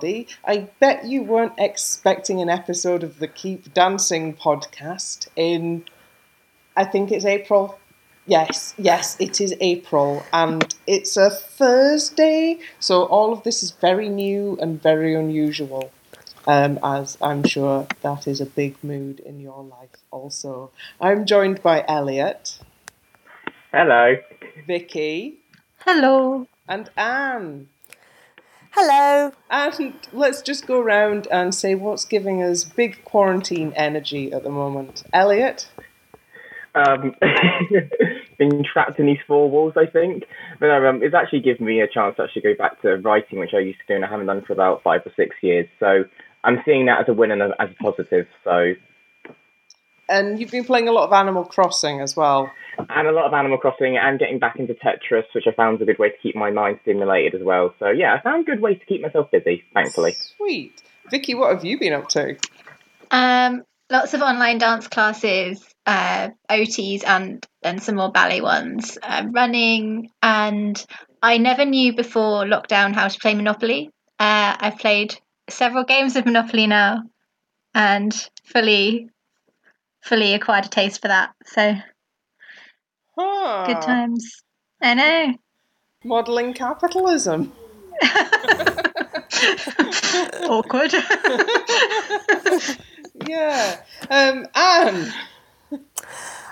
everybody. I bet you weren't expecting an episode of the Keep Dancing podcast in, I think it's April. Yes, yes, it is April, and it's a Thursday, so all of this is very new and very unusual. Um, as I'm sure that is a big mood in your life, also. I'm joined by Elliot. Hello. Vikki. Hello. And Anne. Hello. And let's just go around and say what's giving us big quarantine energy at the moment. Elliot? Um, being trapped in these four walls, I think. But no, um, it's actually given me a chance to actually go back to writing, which I used to do and I haven't done for about five or six years. So I'm seeing that as a win and a, as a positive. So. And you've been playing a lot of Animal Crossing as well. And a lot of Animal Crossing and getting back into Tetris, which I found a good way to keep my mind stimulated as well. So yeah, I found a good ways to keep myself busy, thankfully. Sweet. Vikki, what have you been up to? Um, lots of online dance classes, uh, OTs, and and some more ballet ones. Uh, running, and I never knew before lockdown how to play Monopoly. Uh, I've played several games of Monopoly now, and fully, fully acquired a taste for that. So Huh. good times. I know. Modelling capitalism. Awkward. Yeah. Um, Anne.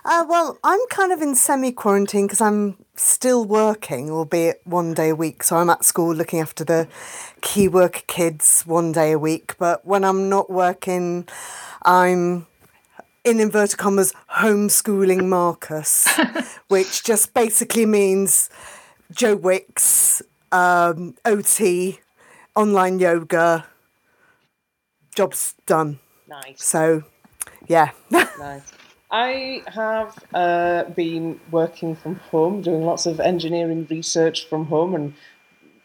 Uh, well, I'm kind of in semi quarantine because I'm still working, albeit one day a week. So I'm at school looking after the key worker kids one day a week. But when I'm not working, I'm in inverted commas homeschooling Marcus, which just basically means Joe Wicks, um, OT, online yoga, job's done. Nice. So, yeah. Nice. I have uh, been working from home, doing lots of engineering research from home, and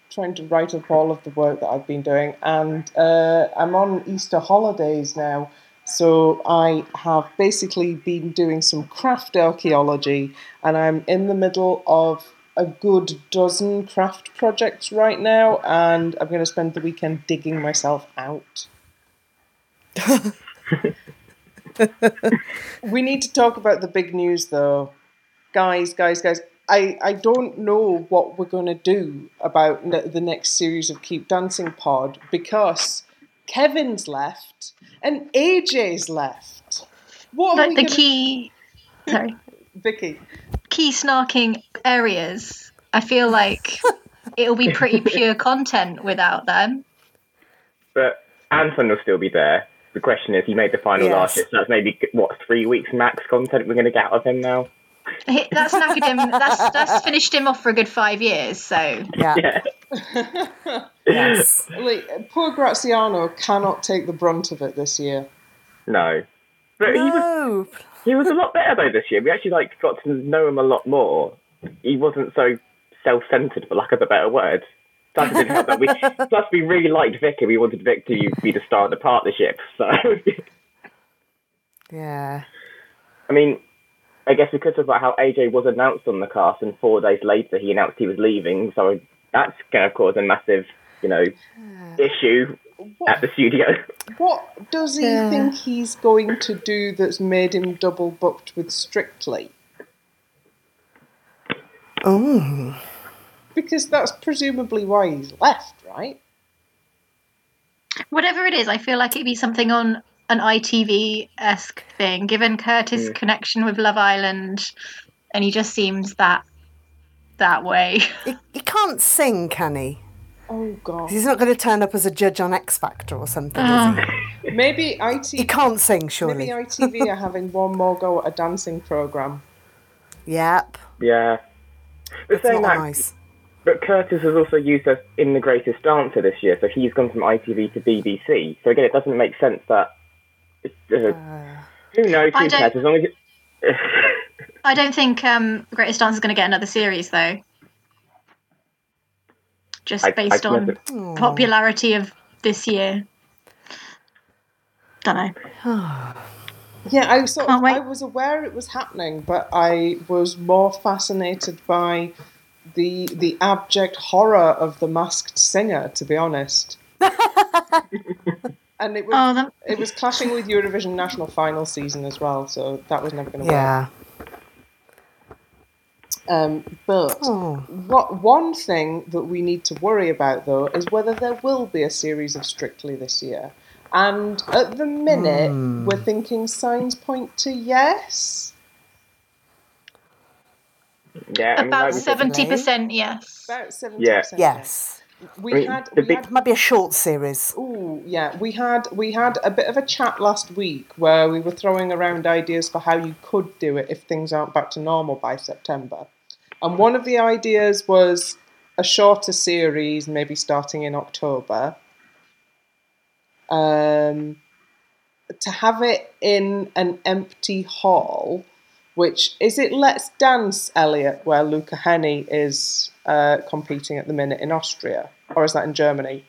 trying to write up all of the work that I've been doing. And uh, I'm on Easter holidays now, so I have basically been doing some craft archaeology, and I'm in the middle of a good dozen craft projects right now, and I'm going to spend the weekend digging myself out. we need to talk about the big news though. Guys, guys, guys. I, I don't know what we're going to do about the next series of Keep Dancing Pod because Kevin's left and AJ's left. What are like we the gonna... key. Sorry. Vikki. key snarking areas, I feel like it'll be pretty pure content without them. But Anton will still be there. The question is, he made the final Yes. last year, so that's maybe what three weeks max content we're going to get out of him now. He- That's knackered him. That's that's finished him off for a good five years. So Yeah. Yeah. Yes. Like, poor Graziano cannot take the brunt of it this year. No. But he was No. he was a lot better though this year. We actually like got to know him a lot more. He wasn't so self-centered, for lack of a better word. Plus, didn't help that we plus we really liked Vic and we wanted Vic to be the star of the partnership. So Yeah. I mean, I guess we could talk about how AJ was announced on the cast, and four days later he announced he was leaving. So that's going to cause a massive, you know, issue at the studio. What does he Yeah. think he's going to do that's made him double booked with Strictly? Oh. Because that's presumably why he's left, right? whatever it is, I feel like it'd be something on an ITV esque thing. Given Curtis' connection with Love Island, and he just seems that that way. He, he can't sing, can he? Oh god. He's not going to turn up as a judge on X Factor or something, is he? Ah. Maybe IT He can't sing, maybe surely. ITV are having one more go at a dancing program. Yep. Yeah. But It's saying not that, nice. but Curtis has also used as in the Greatest Dancer this year, so he's gone from ITV to BBC. So again, it doesn't make sense that. Uh, who knows? I Who don't- cares? As long as it, I don't think um, Greatest Dance is going to get another series though. Just I- based I on never- popularity of this year. Don't know. Yeah, I sort of. I was aware it was happening, but I was more fascinated by the the abject horror of the masked singer, to be honest. and it was Oh, that, it was clashing with Eurovision national final season as well, so that was never going to work. Yeah. Um, but Oh. what one thing that we need to worry about though is whether there will be a series of Strictly this year. And at the minute, Hmm. we're thinking signs point to yes. Yeah, about like we said, seventy percent, yes. About seventy Yeah. percent. Yes. We I mean, had the we big- had Might be a short series. Ooh, yeah. We had we had a bit of a chat last week where we were throwing around ideas for how you could do it if things aren't back to normal by September. And one of the ideas was a shorter series, maybe starting in October. Um, to have it in an empty hall, which is it Let's Dance, Elliot, where Luca Hänni is uh, competing at the minute in Austria, or is that in Germany?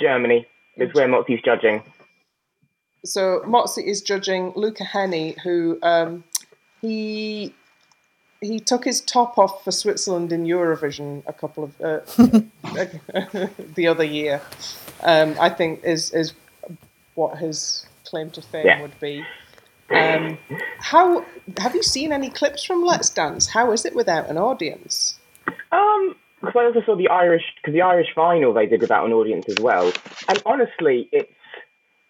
Germany is where Motsi's judging. so Motsi is judging Luca Hänni, who um, he he took his top off for Switzerland in Eurovision a couple of uh, the other year. Um, I think is is what his claim to fame Yeah. would be. Um, how have you seen any clips from Let's Dance? How is it without an audience? Um, because I also saw the Irish, because the Irish final they did without an audience as well. And honestly, it's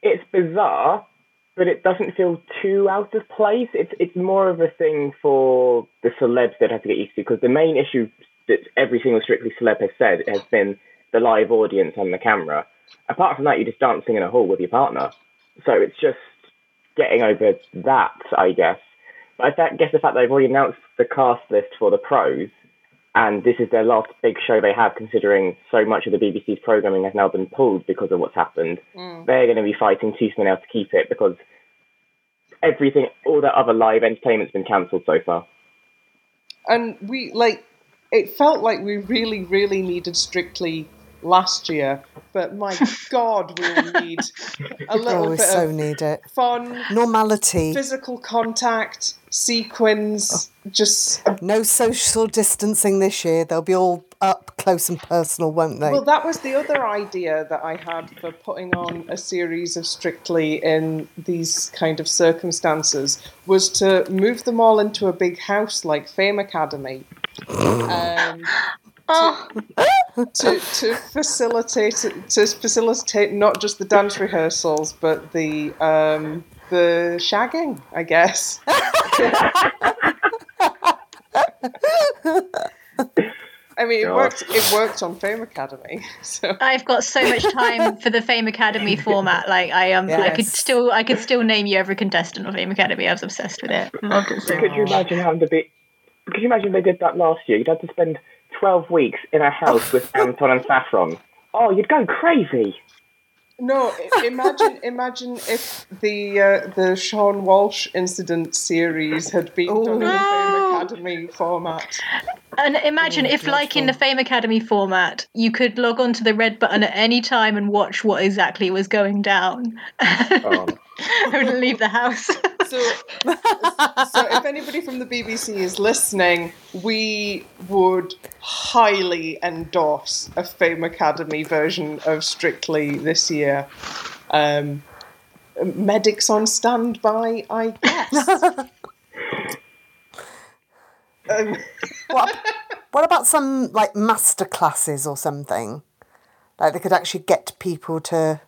it's bizarre, but it doesn't feel too out of place. It's it's more of a thing for the celebs that have to get used to. Because the main issue that every single Strictly celeb has said has been the live audience and the camera. Apart from that, you're just dancing in a hall with your partner. So it's just getting over that, I guess. But I guess the fact that they've already announced the cast list for the pros, and this is their last big show they have, considering so much of the BBC's programming has now been pulled because of what's happened. Mm. They're going to be fighting tooth and nail to keep it because everything, all that other live entertainment's been cancelled so far. and we like it felt like we really really needed strictly last year but my god we'll need a little Oh, we bit so of need it. fun Normality. physical contact sequins just No social distancing this year. They'll be all up close and personal, won't they? well that was the other idea that i had for putting on a series of strictly in these kind of circumstances was to move them all into a big house like fame academy um, Oh, to, to facilitate to facilitate not just the dance rehearsals but the um, the shagging, I guess. I mean, it God. worked. It worked on Fame Academy, so I've got so much time for the Fame Academy format. Like I am, I could still, I could still name you every contestant of Fame Academy. I was obsessed with it. Loved it so Could much. you imagine having to be? Could you imagine they did that last year? You'd have to spend twelve weeks in a house with Anton and Saffron. Oh, you'd go crazy. no. Imagine, imagine if the uh, the Seann Walsh incident series had been done in the Fame No. Academy format. And imagine if, like in the Fame Academy format, you could log on to the red button at any time and watch what exactly was going down. Oh. I wouldn't leave the house. So, so if anybody from the BBC is listening, we would highly endorse a Fame Academy version of Strictly this year. Um, medics on standby, I guess. um, what, what about some like master classes or something? Like they could actually get people to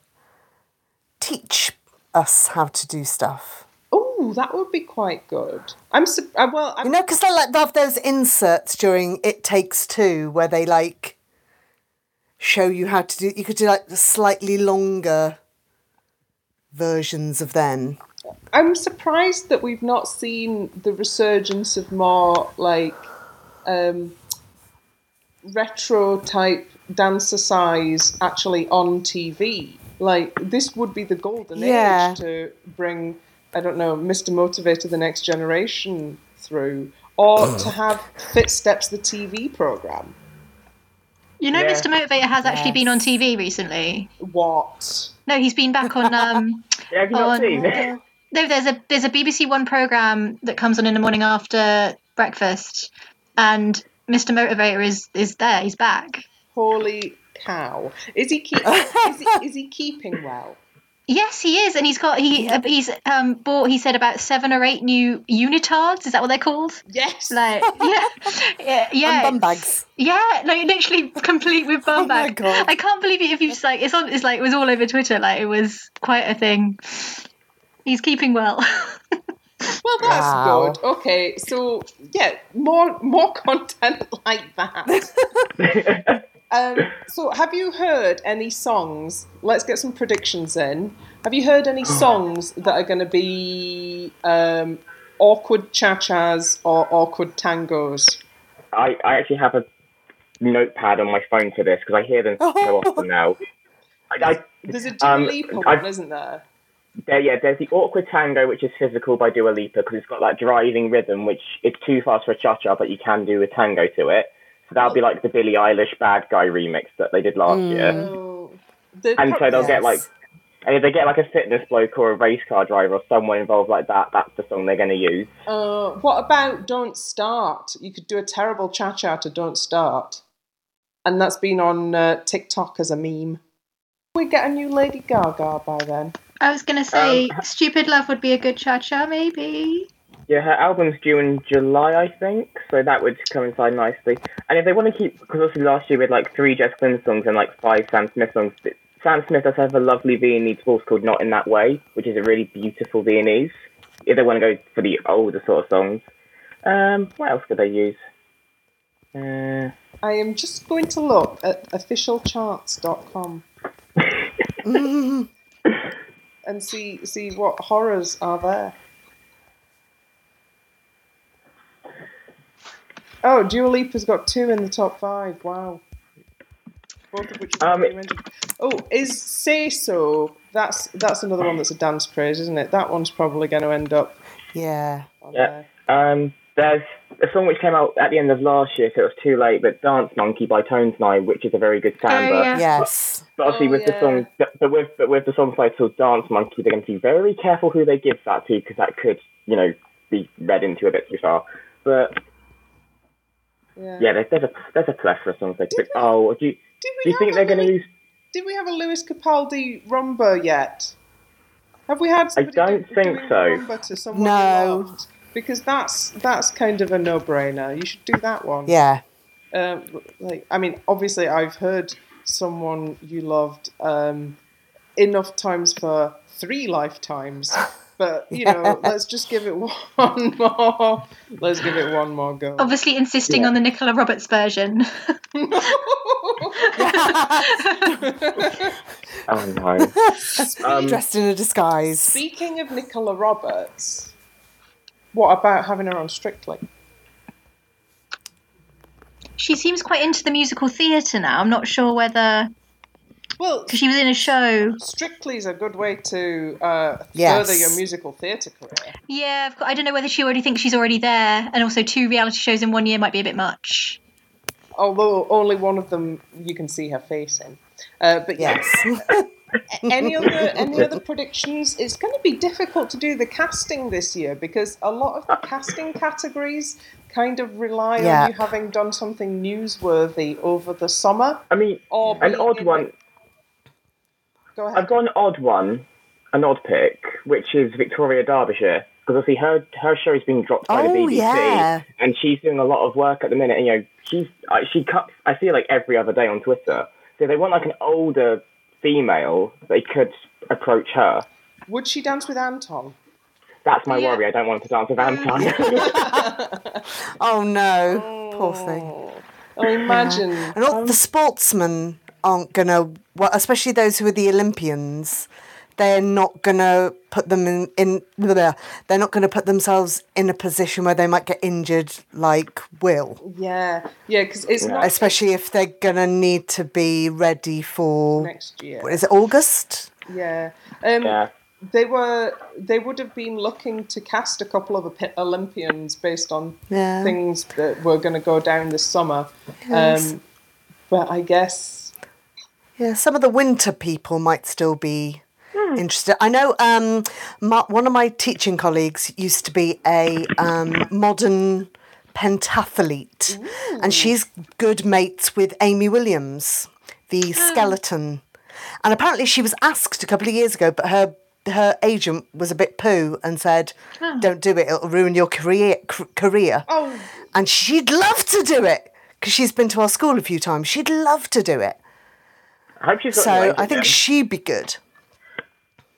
teach us how to do stuff. oh, that would be quite good. I'm su- uh, well. I'm, You know, because they like they have those inserts during It Takes Two where they like show you how to do. You could do like slightly longer versions of them. I'm surprised that we've not seen the resurgence of more like um, retro type dancer size actually on TV. Like this would be the golden Yeah. age to bring I don't know Mr. Motivator the next generation through, or to have Fitsteps the TV program. You know, Yeah. Mr. Motivator has actually been on TV recently. What? No, he's been back on. Um, Yeah, have you not on seen? No, there's a there's a BBC One program that comes on in the morning after breakfast, and Mr. Motivator is is there. He's back. Holy cow. Is he keep, is, he, is he keeping well? Yes, he is, and he's got he uh, he's um bought he said about seven or eight new unitards. Is that what they're called? Yes. Like yeah, yeah, yeah, And bum bags. yeah, like literally complete with bum bags. Oh my bag. God. I can't believe it. If you just like it's on, it's like it was all over Twitter. Like it was quite a thing. He's keeping well. Well, that's Wow. good. Okay, so yeah, more more content like that. um, so, have you heard any songs? Let's get some predictions in. Have you heard any songs that are going to be um, awkward cha-chas or awkward tangos? I, I actually have a notepad on my phone for this because I hear them so often now. I, I, There's a Dua Um, Lipa I- one, isn't there? There, yeah, there's the awkward tango, which is physical by Dua Lipa because it's got that driving rhythm, which it's too fast for a cha-cha, but you can do a tango to it. So that'll be like the Billie Eilish "Bad Guy" remix that they did last year. Oh, the- And so they'll get like, and if they get like a fitness bloke or a race car driver or someone involved like that, that's the song they're going to use. Uh, what about Don't Start? You could do a terrible cha cha to Don't Start. And that's been on uh, TikTok as a meme. We get a new Lady Gaga by then. I was gonna say, Um, "Stupid Love" would be a good cha-cha, maybe. Yeah, her album's due in July, I think, so that would coincide nicely. And if they want to keep, because obviously last year we had like three Jess Glynne songs and like five Sam Smith songs. Sam Smith does have a lovely Viennese waltz called "Not in That Way," which is a really beautiful Viennese. If they want to go for the older sort of songs, um, what else could they use? Uh, I am just going to look at officialcharts.com and see see what horrors are there. Oh, Dua Lipa's got two in the top five. Wow. Both of which are Um, mentioned. Oh, is Say So? That's that's another one that's a dance craze, isn't it? That one's probably going to end up Yeah. on Yeah. there. Um, there's a song which came out at the end of last year, so it was too late, but Dance Monkey by Tones and I, which is a very good oh, samba. Oh, yeah. Yes. But obviously, Oh, with yeah. the song, but but with but with the song title "Dance Monkey," they're going to be very careful who they give that to because that could, you know, be read into a bit too far. But Yeah. yeah, there's, there's a there's a plethora of songs they could. Oh, do you Did do we you think have they're a going to Louis- use? Did we have a Lewis Capaldi rumba yet? Have we had? somebody I don't do- think doing so. To someone No. You loved? Because that's that's kind of a no-brainer. You should do that one. Yeah. Um, like, I mean, obviously, I've heard someone you loved um, enough times for three lifetimes. But you know, let's just give it one more. Let's give it one more go. Obviously, insisting Yeah. on the Nicola Roberts version. Oh no. um, Dressed in a disguise. Speaking of Nicola Roberts, what about having her on Strictly? she seems quite into the musical theatre now. I'm not sure whether Well, because she was in a show. Strictly is a good way to uh, Yes. further your musical theatre career. Yeah, I've got- I don't know whether she already thinks she's already there, and also two reality shows in one year might be a bit much. Although only one of them you can see her face in. Uh, but Yes. any other any other predictions? It's going to be difficult to do the casting this year because a lot of the casting categories kind of rely Yeah. on you having done something newsworthy over the summer. I mean, Or an odd in- one. Go ahead. I've got an odd one, an odd pick, which is Victoria Derbyshire. Because obviously her her show is being dropped by the Oh, BBC, yeah. and she's doing a lot of work at the minute. And you know, she's uh, she cuts. I feel like every other day on Twitter. So they want like an older female, they could approach her. Would she dance with Anton? That's my Yeah. worry. I don't want to dance with Anton. Mm. Oh no. Poor oh. thing. Oh, imagine. And all the sportsmen aren't gonna, well, especially those who are the Olympians. They're not gonna put them in. in they're not gonna put themselves in a position where they might get injured, like Will. Yeah, yeah, because it's not Especially if they're gonna need to be ready for. next year. What is it? August? Yeah. Um, yeah. They were. They would have been looking to cast a couple of Olympians based on Yeah. things that were going to go down this summer. Yes. Um, but I guess Yeah, some of the winter people might still be Interested. I know um, my, one of my teaching colleagues used to be a um, modern pentathlete, and she's good mates with Amy Williams, the skeleton. And apparently she was asked a couple of years ago, but her her agent was a bit poo and said, "Don't do it; it'll ruin your career." c- Career. Oh, And she'd love to do it because she's been to our school a few times. She'd love to do it. I hope she's got. So I think then. she'd be good.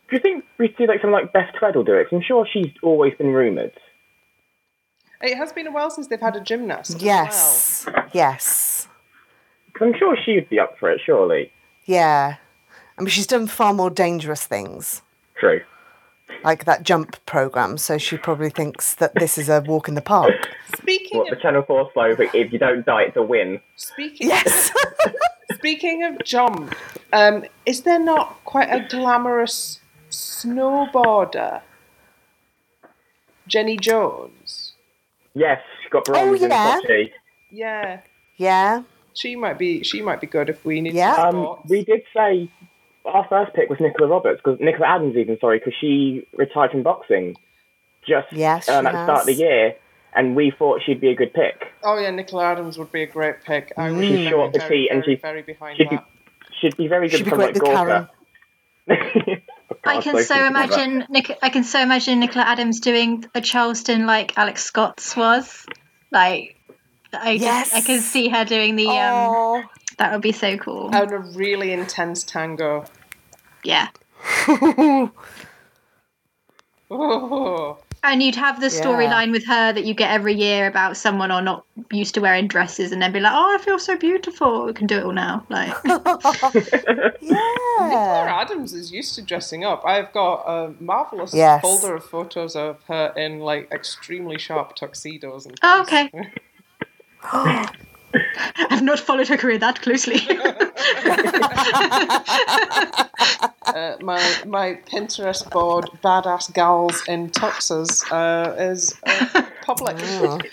Do you think we see like someone like Beth Tweddle do it? 'Cause I'm sure she's always been rumoured. it has been a while since they've had a gymnast. as Yes. Yes. 'Cause I'm sure she'd be up for it. Surely. Yeah. I mean, she's done far more dangerous things, True. like that jump program. So she probably thinks that this is a walk in the park. Speaking What the of Channel Four slow? But if you don't die, it's a win. speaking Yes. speaking of jump, um, is there not quite a glamorous snowboarder, Jenny Jones? Yes, she got bronze in yeah. Sochi. Yeah, yeah. she might be. She might be good if we need. Yeah. Um, we did say our first pick was Nicola Roberts because Nicola Adams even sorry because she retired from boxing just Yes, um, at the start of the year, and we thought she'd be a good pick. Oh yeah, Nicola Adams would be a great pick. I would She's be short, very, petite, and she's- very behind she'd be- that. She'd be very good She'd be for great like with Gorka. I can so imagine Nic- I can so imagine Nicola Adams doing a Charleston like Alex Scott's was. Like I Yes. can, I can see her doing the um Oh. that would be so cool. And a really intense tango. yeah. Oh, And you'd have the Yeah. storyline with her that you get every year about someone or not used to wearing dresses and then be like, Oh, I feel so beautiful. We can do it all now. Like yeah. Nicola Adams is used to dressing up. I've got a marvelous Yes. folder of photos of her in like extremely sharp tuxedos and Oh, things. I've not followed her career that closely. Uh, my my Pinterest board, badass gals in tuxes, uh, is uh, public. Oh.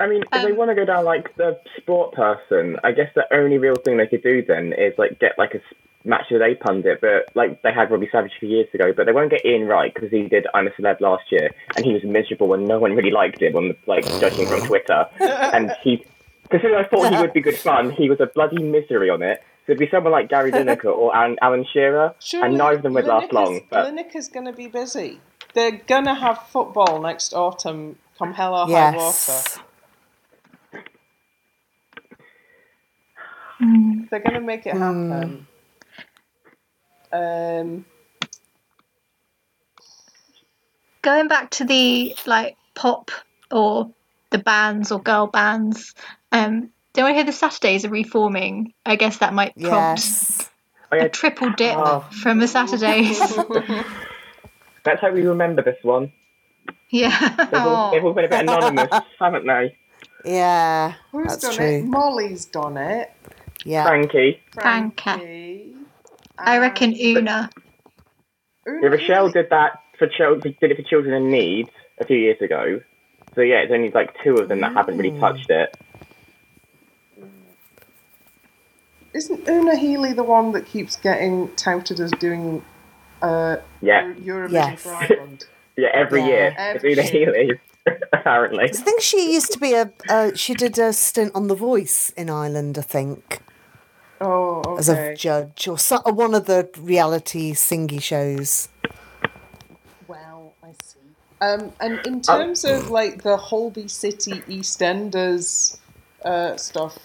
I mean, if they Um, want to go down like the sport person, I guess the only real thing they could do then is like get like a match of the day pundit, but like they had Robbie Savage a few years ago, but they won't get Ian Wright because he did I'm a Celeb last year, and he was miserable and no one really liked him on the, like judging from Twitter, and he. Considering I thought he would be good fun, he was a bloody misery on it. So it'd be someone like Gary Lineker or Alan, Alan Shearer, Surely and neither of them would last long. But Lineker's going to be busy. They're going to have football next autumn, come hell or high Yes. water. They're going to make it Hmm. happen. Um, Going back to the like pop or the bands or girl bands, um, don't I hear the Saturdays are reforming? I guess that might prompt Yes. oh, yeah, a triple dip Oh. from the Saturdays. that's how we remember this one. yeah. They've all, they've all been a bit anonymous, haven't they? Yeah. who's That's done true. it? Molly's done it. Yeah. Frankie. Franca. Frankie. I reckon Una. Una Yeah, Rochelle did that for chil- did it for children in need a few years ago. So yeah, it's only like two of them that haven't really touched it. Isn't Una Healy the one that keeps getting touted as doing uh, Yeah, Eurovision Yes. for Ireland? yeah, every Yeah. year. Every It's Una Healy, apparently. I think she used to be a. Uh, she did a stint on The Voice in Ireland, I think, Oh, okay. as a judge or so, or one of the reality singy shows. Well, I see. Um, and in terms of like the Holby City EastEnders uh, stuff,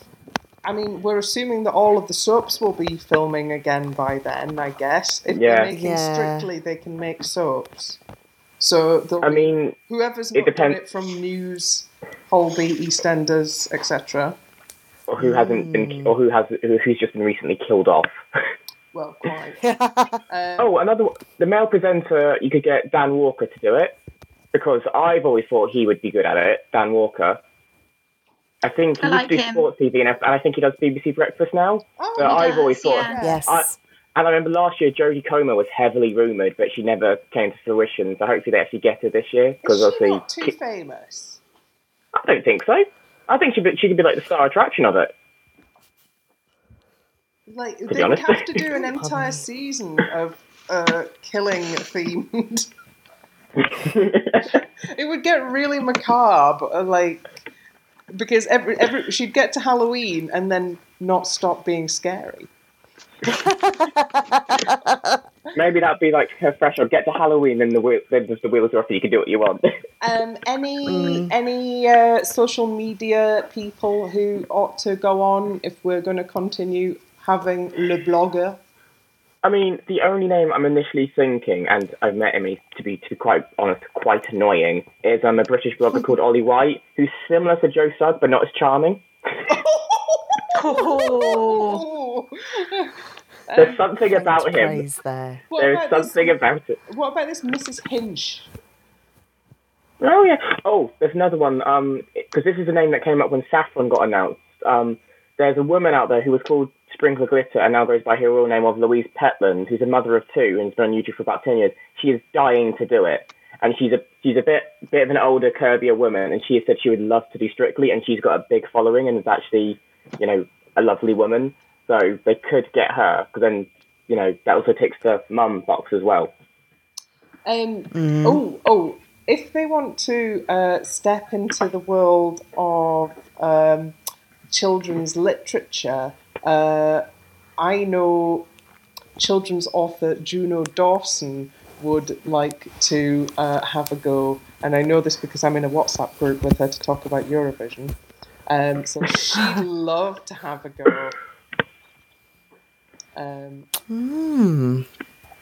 I mean, we're assuming that all of the soaps will be filming again by then. I guess if Yeah. they're making Yeah. strictly, they can make soaps. So I mean, whoever's it not done depends- it from News, Holby, EastEnders, etc. or who hasn't been, or who has, who, who's just been recently killed off. Well, quite. Um, oh, another one- the male presenter. You could get Dan Walker to do it because I've always thought he would be good at it. Dan Walker. I think he I used to do him. sports TV, and I, and I think he does BBC Breakfast now. oh, But he I've always thought yeah. Yes. I- And I remember last year Jodie Comer was heavily rumoured, but she never came to fruition. So hopefully they actually get her this year because is she obviously not too famous? I don't think so. I think she she could be like the star attraction of it. Like be they would honest. have to do an entire season of uh, killing themed. it would get really macabre. Like because every every she'd get to Halloween and then not stop being scary. Maybe that'd be like her threshold. Get to Halloween, then the wheel, then just the wheels are off, and you can do what you want. Um, any any uh, social media people who ought to go on if we're going to continue having le blogger? I mean, the only name I'm initially thinking, and I've met him, he's, to be to be quite honest, quite annoying, is um, a British blogger called Ollie White, who's similar to Joe Sugg, but not as charming. Oh. There's something about him. Praise there. What There's about, this, something about it. what about this Mrs. Hinch? Oh yeah. Oh, there's another one. Um, because this is a name that came up when Saffron got announced. Um, there's a woman out there who was called Sprinkle of Glitter and now goes by her real name of Louise Pentland, who's a mother of two and has been on YouTube for about ten years. She is dying to do it, and she's a she's a bit bit of an older, curvier woman, and she has said she would love to do Strictly, and she's got a big following and is actually, you know, a lovely woman. So they could get her, because then, you know, that also ticks the mum box as well. Um, Oh, oh! If they want to uh, step into the world of um, children's literature, uh, I know children's author Juno Dawson would like to uh, have a go, and I know this because I'm in a WhatsApp group with her to talk about Eurovision. Um, so she'd love to have a go. Um, Hmm.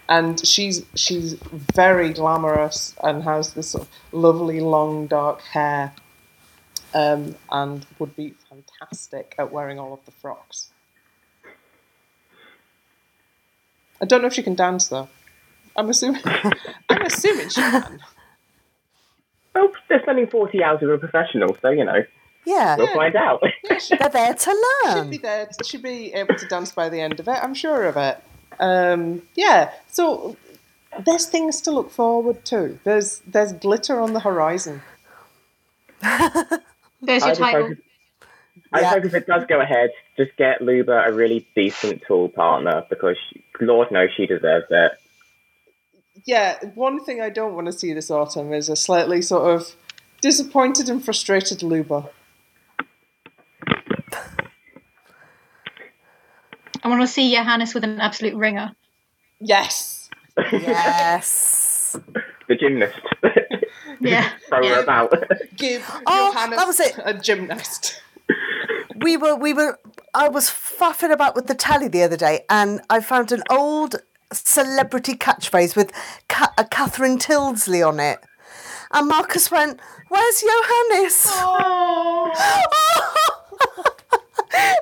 and she's she's very glamorous and has this sort of lovely long dark hair um, and would be fantastic at wearing all of the frocks. I don't know if she can dance though. I'm assuming I'm assuming she can. Oh, they're spending 40 hours with a professional, so, you know, Yeah, we'll find out. Yeah, she they're there to should learn. be there. She'd be able to dance by the end of it. I'm sure of it. Um, yeah. So there's things to look forward to. There's there's glitter on the horizon. There's your just title. hope, I Yeah. hope if it does go ahead, just get Luba a really decent tool partner because she, Lord knows she deserves it. Yeah. One thing I don't want to see this autumn is a slightly sort of disappointed and frustrated Luba. I want to see Johannes with an absolute ringer. Yes. Yes. The gymnast. Yeah. Throw Yeah. her about. Give Oh, Johannes that was it. a gymnast. we were we were I was faffing about with the tally the other day and I found an old celebrity catchphrase with Ca- a Catherine Tyldesley on it. And Marcus went, Where's Johannes?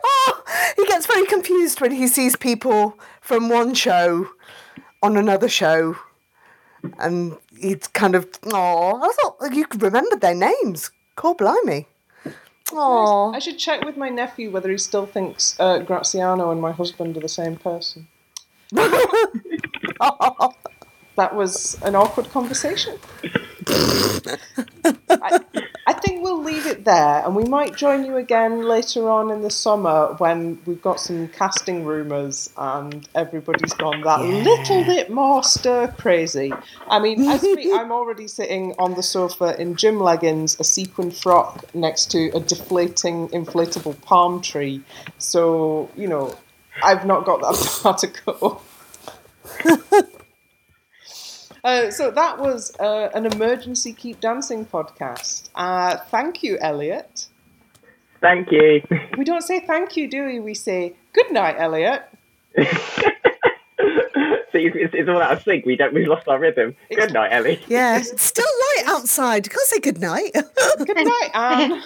Oh, he gets very confused when he sees people from one show on another show. And he's kind of, oh, I thought you could remember their names. Cool, blimey. Oh, I should check with my nephew whether he still thinks uh, Graziano and my husband are the same person. That was an awkward conversation. Think we'll leave it there, and we might join you again later on in the summer when we've got some casting rumours and everybody's gone that little bit more stir crazy. I mean, as we, I'm already sitting on the sofa in gym leggings, a sequin frock next to a deflating inflatable palm tree. So, you know, I've not got that far to go. Uh, so that was uh, an emergency keep dancing podcast. Uh, thank you, Elliot. Thank you. We don't say thank you, do we? We say good night, Elliot. See, it's, it's all out of sync. We don't. We've lost our rhythm. Good night, Ellie. yeah. It's still light outside. Can't say good night. Good night, Anne.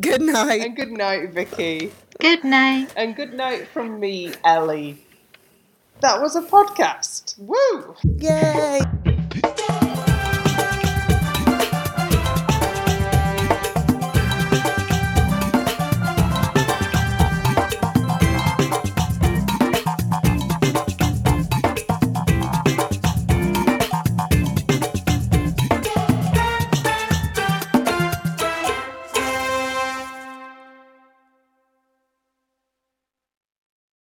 good night. and good night, Vikki. Good night. And good night from me, Ellie. That was a podcast. Woo! Yay.